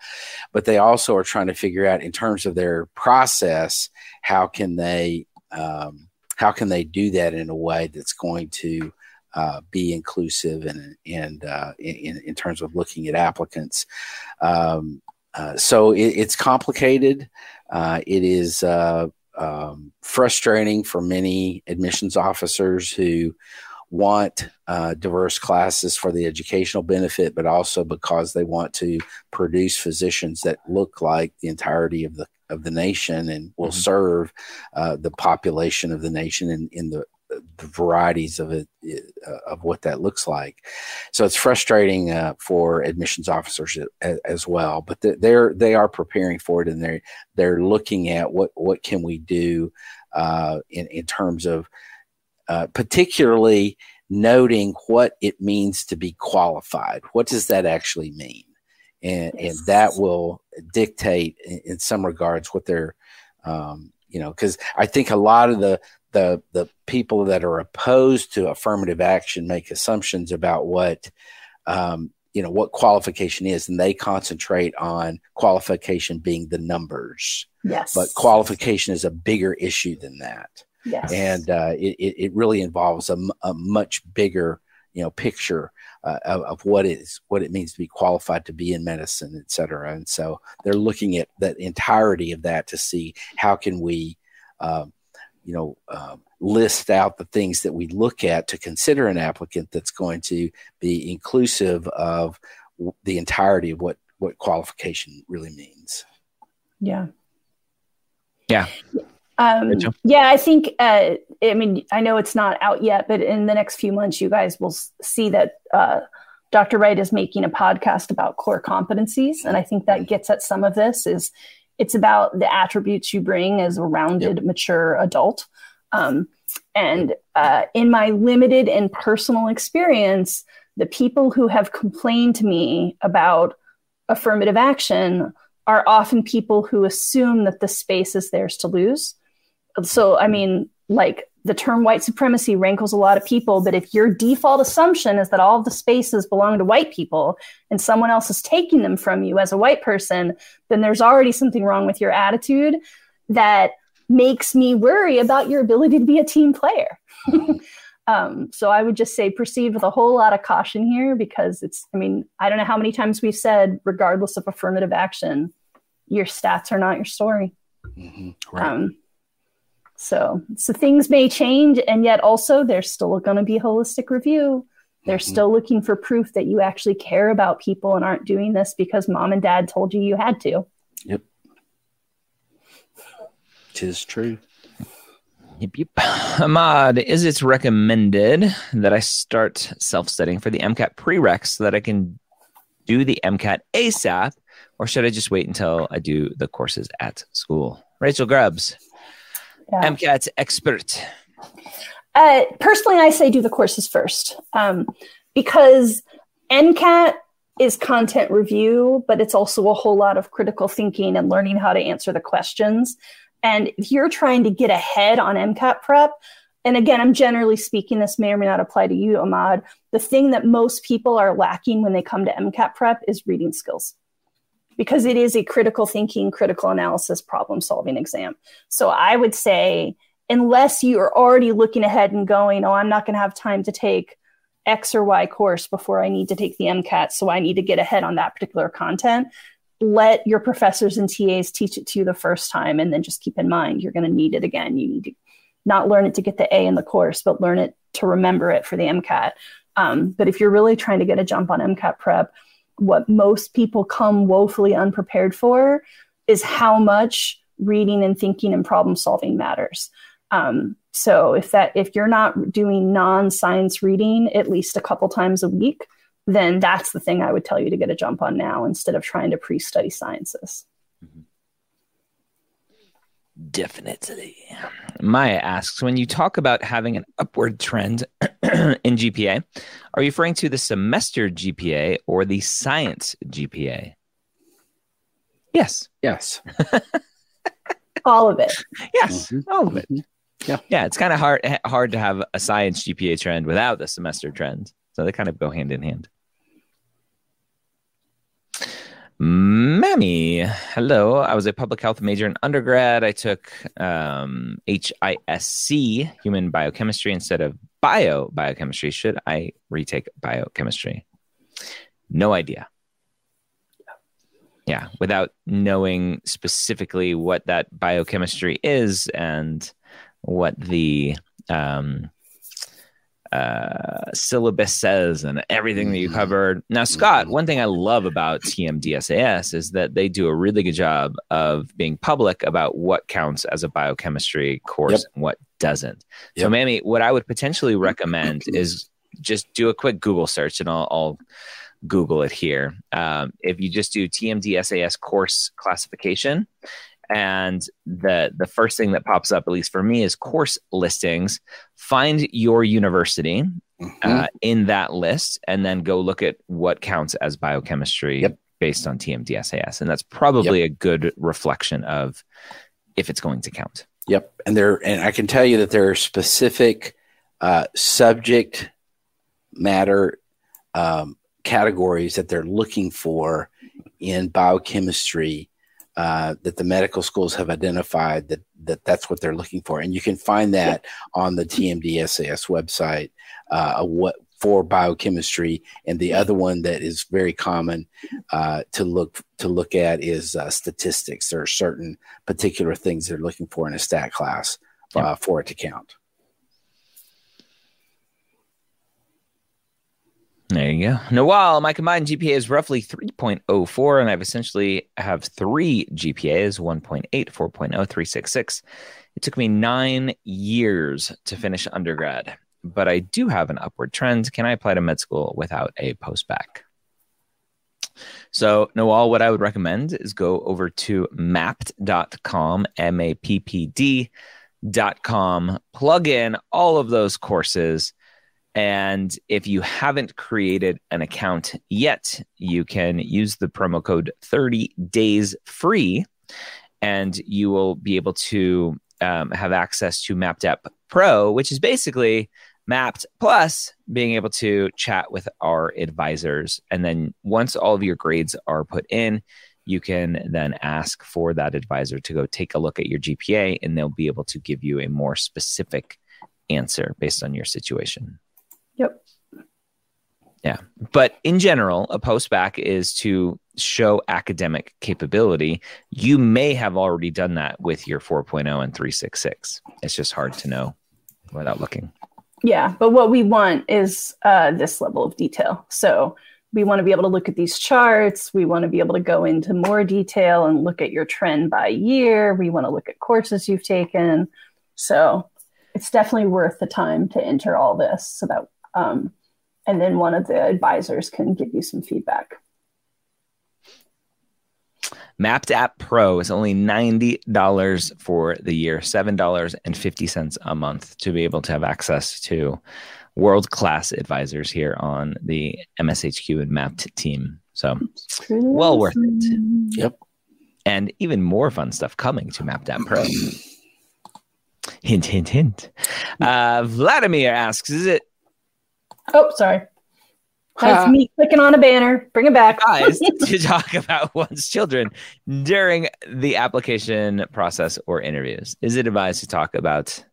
but they also are trying to figure out in terms of their process how can they um, how can they do that in a way that's going to uh, be inclusive and and uh, in, in terms of looking at applicants. Um, uh, so it, it's complicated. Uh, it is uh, um, frustrating for many admissions officers who want uh, diverse classes for the educational benefit, but also because they want to produce physicians that look like the entirety of the of the nation and will mm-hmm. serve uh, the population of the nation in, in the the varieties of it uh, of what that looks like. So it's frustrating uh, for admissions officers as, as well. But they're they are preparing for it, and they're they're looking at what what can we do uh, in in terms of uh, particularly noting what it means to be qualified. What does that actually mean? And, yes. and that will dictate in, in some regards what they're um, you know because i think a lot of the the the people that are opposed to affirmative action make assumptions about what um, you know what qualification is, and they concentrate on qualification being the numbers. Yes, but qualification is a bigger issue than that. Yes, and uh, it it really involves a, a much bigger you know picture uh, of, of, what is what it means to be qualified to be in medicine, et cetera. And so they're looking at the entirety of that to see how can we um, you know, uh, list out the things that we look at to consider an applicant that's going to be inclusive of the entirety of what what qualification really means. Yeah. Yeah. Um, yeah, I think. Uh, I mean, I know it's not out yet, but in the next few months, you guys will see that uh, Dr. Wright is making a podcast about core competencies, and I think that gets at some of this. Is it's about the attributes you bring as a rounded, yep. mature adult. Um, and uh, in my limited and personal experience, the people who have complained to me about affirmative action are often people who assume that the space is theirs to lose. So, I mean, like the term white supremacy rankles a lot of people, but if your default assumption is that all of the spaces belong to white people and someone else is taking them from you as a white person, then there's already something wrong with your attitude that makes me worry about your ability to be a team player. um, so I would just say proceed with a whole lot of caution here because it's, I mean, I don't know how many times we've said, regardless of affirmative action, your stats are not your story. Mm-hmm. Right. Um, so, so things may change, and yet also there's still going to be holistic review. They're mm-hmm. still looking for proof that you actually care about people and aren't doing this because mom and dad told you you had to. Yep. Tis true. Yep, yep. Ahmad, is it recommended that I start self studying for the MCAT prereqs so that I can do the MCAT ASAP, or should I just wait until I do the courses at school? Rachel Grubbs yeah. MCAT expert? Uh, personally, I say do the courses first um, because MCAT is content review, but it's also a whole lot of critical thinking and learning how to answer the questions. And if you're trying to get ahead on MCAT prep, and again, I'm generally speaking, this may or may not apply to you, Ahmad. The thing that most people are lacking when they come to MCAT prep is reading skills because it is a critical thinking, critical analysis, problem solving exam. So I would say, unless you are already looking ahead and going, oh, I'm not going to have time to take X or Y course before I need to take the MCAT. So I need to get ahead on that particular content. Let your professors and TAs teach it to you the first time. And then just keep in mind, you're going to need it again. You need to not learn it to get the A in the course, but learn it to remember it for the MCAT. Um, but if you're really trying to get a jump on MCAT prep, what most people come woefully unprepared for is how much reading and thinking and problem solving matters. Um, so if that if you're not doing non-science reading at least a couple times a week, then that's the thing I would tell you to get a jump on now instead of trying to pre-study sciences. Mm-hmm. Definitely. Maya asks When you talk about having an upward trend in GPA, are you referring to the semester GPA or the science GPA? Yes. Yes. all of it. Yes, mm-hmm. all of it. Yeah. Yeah. It's kind of hard hard to have a science GPA trend without the semester trend. So they kind of go hand in hand. Mammy, hello. I was a public health major in undergrad. I took um, HISC, human biochemistry, instead of bio biochemistry. Should I retake biochemistry? No idea. Yeah, without knowing specifically what that biochemistry is and what the um, uh, syllabus says and everything that you mm-hmm. covered. Now, Scott, mm-hmm. one thing I love about TMDSAS is that they do a really good job of being public about what counts as a biochemistry course yep. and what doesn't. Yep. So, Mammy, what I would potentially recommend is just do a quick Google search and I'll, I'll Google it here. Um, if you just do TMDSAS course classification, and the the first thing that pops up at least for me is course listings find your university mm-hmm. uh, in that list and then go look at what counts as biochemistry yep. based on tmdsas and that's probably yep. a good reflection of if it's going to count yep and there and i can tell you that there are specific uh, subject matter um, categories that they're looking for in biochemistry uh, that the medical schools have identified that, that that's what they're looking for. And you can find that on the TMDSAS website uh, what for biochemistry. And the other one that is very common uh, to look to look at is uh, statistics. There are certain particular things they're looking for in a stat class uh, for it to count. There you go. Noel, my combined GPA is roughly 3.04, and I've essentially have three GPAs 1.8, 4.0, 366. It took me nine years to finish undergrad, but I do have an upward trend. Can I apply to med school without a postbac? So, Noel, what I would recommend is go over to mappd.com, M A P P D.com, plug in all of those courses and if you haven't created an account yet, you can use the promo code 30 days free and you will be able to um, have access to Mappd App Pro, which is basically Mappd plus being able to chat with our advisors. And then once all of your grades are put in, you can then ask for that advisor to go take a look at your GPA and they'll be able to give you a more specific answer based on your situation. Yep. Yeah. But in general, a postbac is to show academic capability. You may have already done that with your 4.0 and 366. It's just hard to know without looking. Yeah. But what we want is uh, this level of detail. So we want to be able to look at these charts. We want to be able to go into more detail and look at your trend by year. We want to look at courses you've taken. So it's definitely worth the time to enter all this so that um, and then one of the advisors can give you some feedback. Mappd App Pro is only $90 for the year, $7.50 a month to be able to have access to world class advisors here on the MSHQ and Mappd team. So, well awesome. worth it. Yep. And even more fun stuff coming to Mappd App Pro. hint, hint, hint. Uh, Vladimir asks Is it Oh, sorry. That's uh, me clicking on a banner. Bring it back. guys, to talk about one's children during the application process or interviews. Is it advised to talk about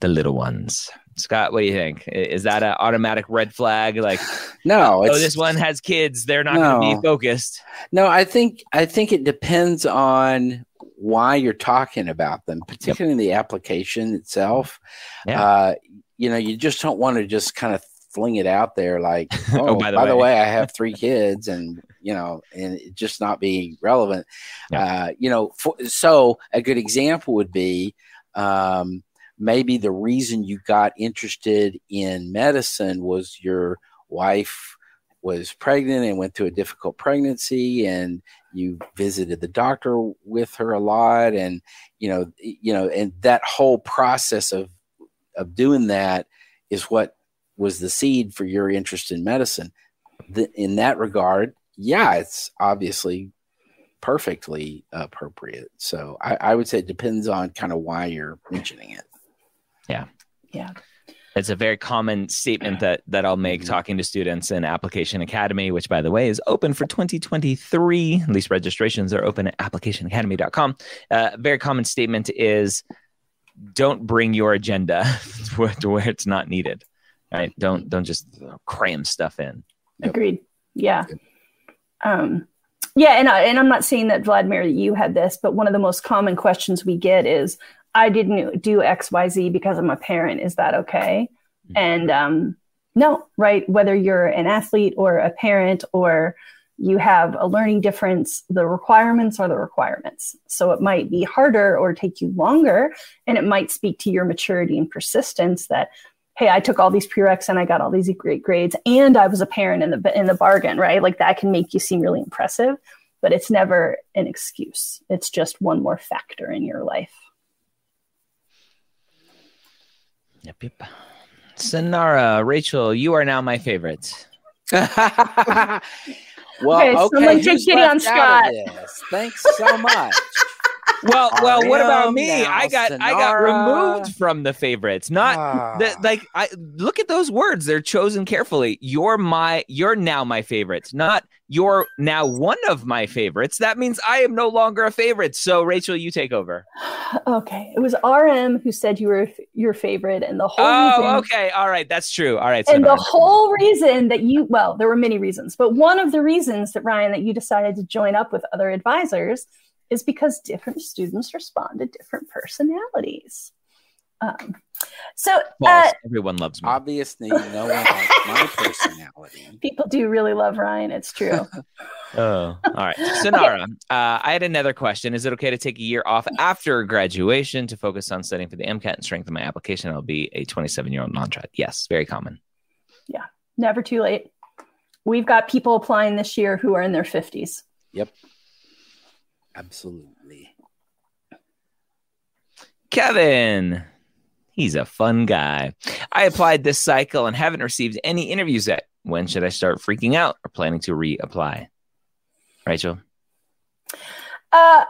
the little ones? Scott, what do you think? Is that an automatic red flag? Like, no, oh, this one has kids; they're not No. going to be focused. No, I think I think it depends on why you're talking about them, particularly in the application itself. Yeah. Uh, you know, you just don't want to just kind of fling it out there like, oh, Oh, by, by the, the way. way. I have three kids, and you know, and it just not be relevant. Uh, you know, for, so a good example would be. Um, maybe the reason you got interested in medicine was your wife was pregnant and went through a difficult pregnancy and you visited the doctor with her a lot and you know you know and that whole process of of doing that is what was the seed for your interest in medicine the, in that regard yeah it's obviously perfectly appropriate so I, I would say it depends on kind of why you're mentioning it Yeah. Yeah it's a very common statement that that I'll make Mhm. talking to students in Application Academy, which by the way is open for 2023. At least registrations are open at applicationacademy.com. Uh, very common statement is don't bring your agenda to where it's not needed. Right? Don't don't just cram stuff in. Yep. Agreed. Yeah. Um, yeah, and I, and I'm not saying that Vladimir you had this, but one of the most common questions we get is, "I didn't do X, Y, Z because I'm a parent. Is that okay?" Mhm. And um, no, right? Whether you're an athlete or a parent or you have a learning difference, the requirements are the requirements. So it might be harder or take you longer, and it might speak to your maturity and persistence that hey, I took all these prereqs and I got all these great grades, and I was a parent in the in the bargain, right? Like that can make you seem really impressive, but it's never an excuse. It's just one more factor in your life. Yep, yep. Sonara, Rachel, you are now my favorite. well, Okay, okay, someone take who's on left out of Scott. Thanks so much. Well, well, what about me? now, I got I got removed from the favorites. Not Ah. the, like I look at those words; they're chosen carefully. You're my, you're now my favorites. Not you're now one of my favorites. That means I am no longer a favorite. So, Rachel, you take over. Okay, it was RM who said you were your favorite, and the whole Oh, reason, okay, all right, that's true. All right, and the whole reason that you well, there were many reasons, but one of the reasons that Ryan that you decided to join up with other advisors is because different students respond to different personalities. Um, so uh, Everyone loves me. Obviously, no one likes my personality. people do really love Ryan. It's true. Oh, all right. Sonara, uh, I had another question. Is it okay to take a year off after graduation to focus on studying for the MCAT and strengthen my application? I'll be a 27 year old non trad. Yes, very common. Yeah, never too late. We've got people applying this year who are in their 50s. Absolutely. Kevin, he's a fun guy. I applied this cycle and haven't received any interviews yet. When should I start freaking out or planning to reapply? Rachel? Uh,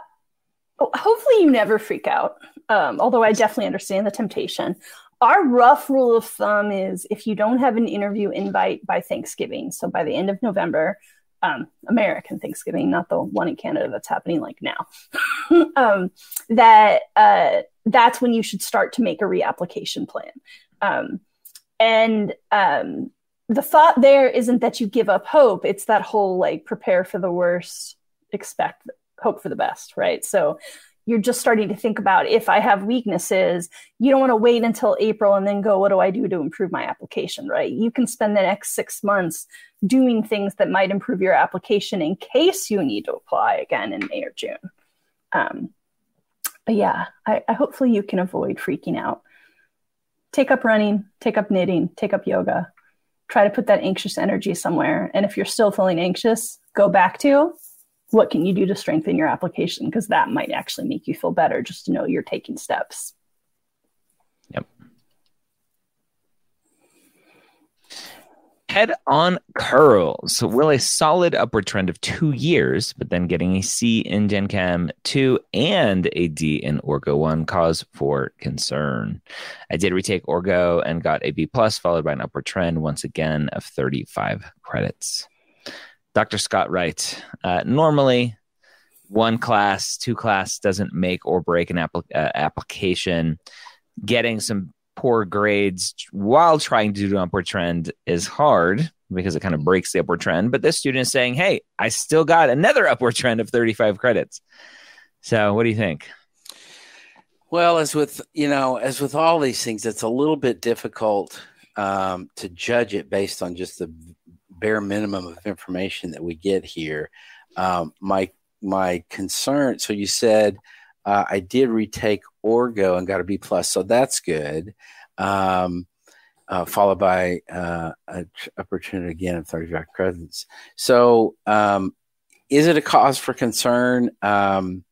hopefully, you never freak out. Um, although I definitely understand the temptation. Our rough rule of thumb is if you don't have an interview invite by Thanksgiving, so by the end of November, um, American Thanksgiving, not the one in Canada that's happening like now, um, that uh, that's when you should start to make a reapplication plan. Um, and um, the thought there isn't that you give up hope; it's that whole like prepare for the worst, expect hope for the best, right? So you're just starting to think about if I have weaknesses, you don't want to wait until April and then go, what do I do to improve my application, right? You can spend the next six months doing things that might improve your application in case you need to apply again in May or June. Um, but yeah, I, I hopefully you can avoid freaking out. Take up running, take up knitting, take up yoga. Try to put that anxious energy somewhere. And if you're still feeling anxious, go back to what can you do to strengthen your application because that might actually make you feel better just to know you're taking steps Head on curls. Will a solid upward trend of two years, but then getting a C in Gen Chem 2 and a D in Orgo 1 cause for concern? I did retake Orgo and got a B plus, followed by an upward trend once again of 35 credits. Dr. Scott Wright. Uh, normally, one class, two class doesn't make or break an uh, application. Getting some poor grades while trying to do an upward trend is hard because it kind of breaks the upward trend. But this student is saying, hey, I still got another upward trend of 35 credits. So what do you think? Well, as with you know, as with all these things, it's a little bit difficult um, to judge it based on just the bare minimum of information that we get here. Um, my my concern. So you said uh, I did retake Orgo and got a B plus, so that's good. Um, uh, followed by uh, a opportunity again of 35 credits. So, um, is it a cause for concern? Um,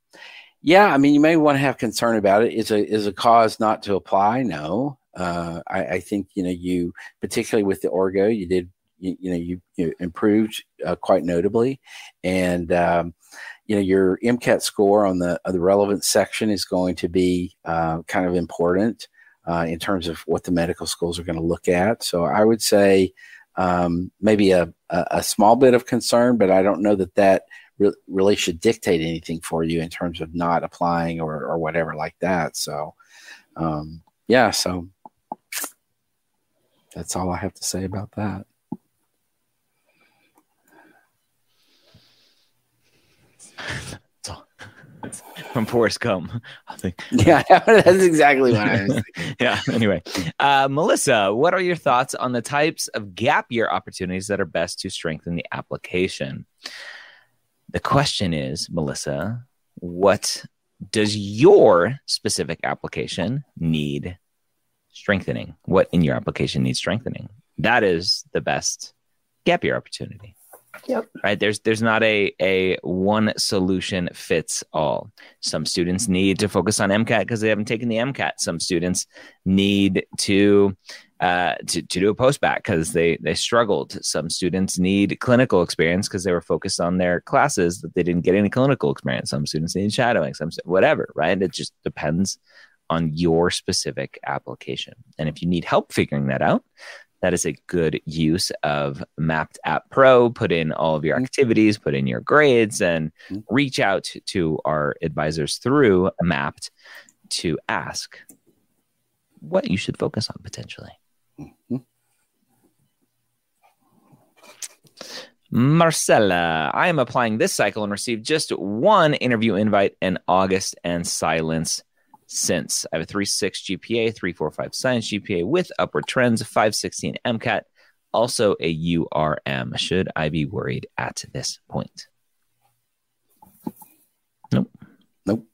yeah, I mean, you may want to have concern about it. Is a is a cause not to apply? No, uh, I, I, think you know you particularly with the Orgo, you did you, you know you, you improved uh, quite notably, and um, you know your MCAT score on the uh, the relevant section is going to be uh, kind of important uh, in terms of what the medical schools are going to look at. So I would say um, maybe a, a, a small bit of concern, but I don't know that that re- really should dictate anything for you in terms of not applying or, or whatever like that. So, um, yeah, so that's all I have to say about that. from Forrest Gump. I think. Yeah, that's exactly what I was. yeah. Anyway, uh, Melissa, what are your thoughts on the types of gap year opportunities that are best to strengthen the application? The question is, Melissa, what does your specific application need strengthening? What in your application needs strengthening? That is the best gap year opportunity. Yep. Right. There's there's not a a one solution fits all. Some students need to focus on MCAT because they haven't taken the MCAT. Some students need to uh, to, to do a post bac because they they struggled. Some students need clinical experience because they were focused on their classes that they didn't get any clinical experience. Some students need shadowing. Some whatever. Right. It just depends on your specific application. And if you need help figuring that out, that is a good use of Mappd App Pro. Put in all of your mm-hmm. activities, put in your grades, and mm-hmm. reach out to our advisors through Mappd to ask what you should focus on potentially. Mm-hmm. Marcella, I am applying this cycle and received just one interview invite in August and silence since. I have a 3.6 GPA, 3.45 science GPA with upward trends, 516 MCAT, also a URM. Should I be worried at this point? Nope. Nope.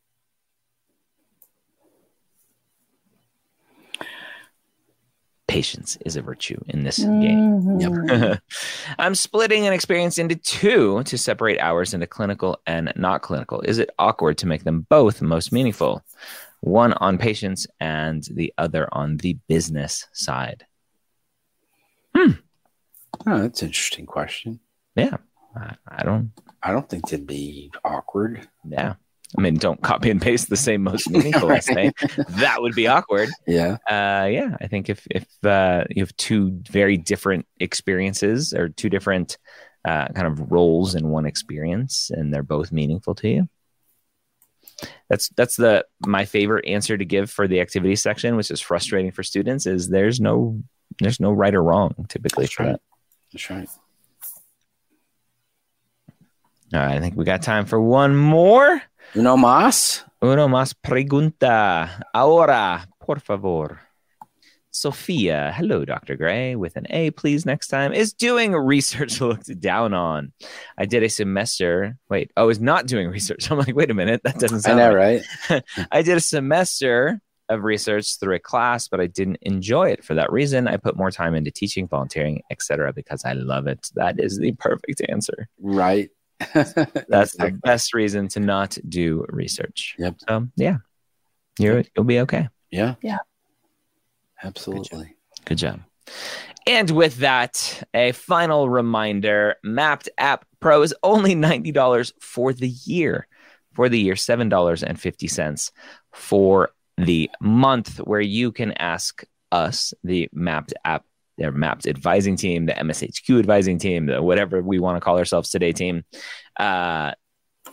Patience is a virtue in this mm-hmm. game. Yep. I'm splitting an experience into two to separate hours into clinical and not clinical. Is it awkward to make them both most meaningful? One on patients and the other on the business side? Hmm. Oh, that's an interesting question. Yeah. I, I don't I don't think it'd be awkward. Yeah. I mean, don't copy and paste the same most meaningful essay. That would be awkward. Yeah. Uh, yeah. I think if if uh, you have two very different experiences or two different uh, kind of roles in one experience, and they're both meaningful to you, that's that's the my favorite answer to give for the activity section, which is frustrating for students. Is there's no there's no right or wrong typically that's for right. that. That's right. All right, I think we got time for one more. Uno más. Uno más pregunta. Ahora, por favor. Sophia, hello, Dr. Gray, with an A, please, next time, is doing research looked down on. I did a semester. Wait, oh, I was not doing research. I'm like, wait a minute, that doesn't sound I know, right. right? Hmm. I did a semester of research through a class, but I didn't enjoy it. For that reason, I put more time into teaching, volunteering, etc., because I love it. That is the perfect answer. Right. That's exactly. the best reason to not do research. Yep. So yeah, you you'll be okay. Yeah. Yeah. Absolutely. Good job. Good job. And with that, a final reminder Mappd App Pro is only $90 for the year. For the year, $7.50 for the month, where you can ask us, the Mappd App, their Mappd advising team, the MSHQ advising team, the whatever we want to call ourselves today team, uh,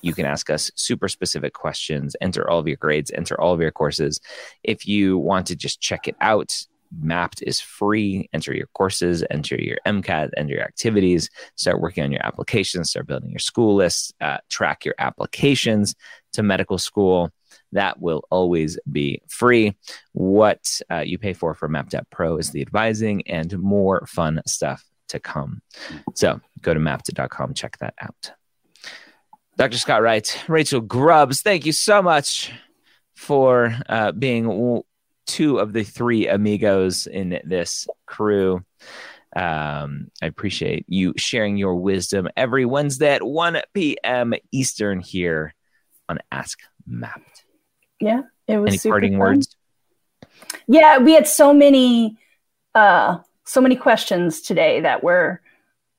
you can ask us super specific questions, enter all of your grades, enter all of your courses. If you want to just check it out, Mappd is free. Enter your courses, enter your MCAT, enter your activities, start working on your applications, start building your school lists, uh, track your applications to medical school. That will always be free. What uh, you pay for for Mappd Pro is the advising and more fun stuff to come. So go to mappd.com, check that out. Dr. Scott Wright, Rachel Grubbs, thank you so much for uh, being two of the three amigos in this crew. Um, I appreciate you sharing your wisdom every Wednesday at 1 p.m. Eastern here on Ask Mappd. Yeah, it was. Any parting fun. words? Yeah, we had so many, uh, so many questions today that were.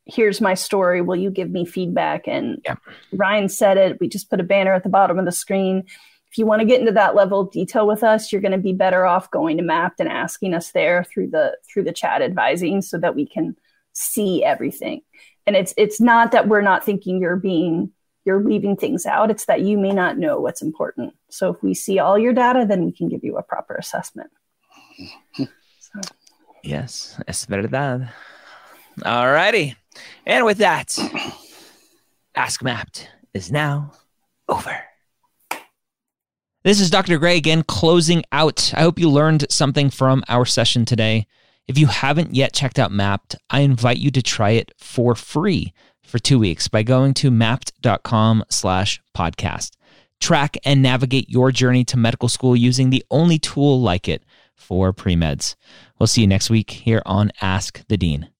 Here's my story. Will you give me feedback? And yeah. Ryan said it. We just put a banner at the bottom of the screen if you want to get into that level of detail with us, you're going to be better off going to Mappd and asking us there through the through the chat advising so that we can see everything. And it's it's not that we're not thinking you're being you're leaving things out. It's that you may not know what's important. So if we see all your data, then we can give you a proper assessment. So. Yes, es verdad. All righty. And with that, Ask Mappd is now over. This is Dr. Gray again, closing out. I hope you learned something from our session today. If you haven't yet checked out Mappd, I invite you to try it for free for two weeks by going to mappd.com slash podcast. Track and navigate your journey to medical school using the only tool like it for pre-meds. We'll see you next week here on Ask the Dean.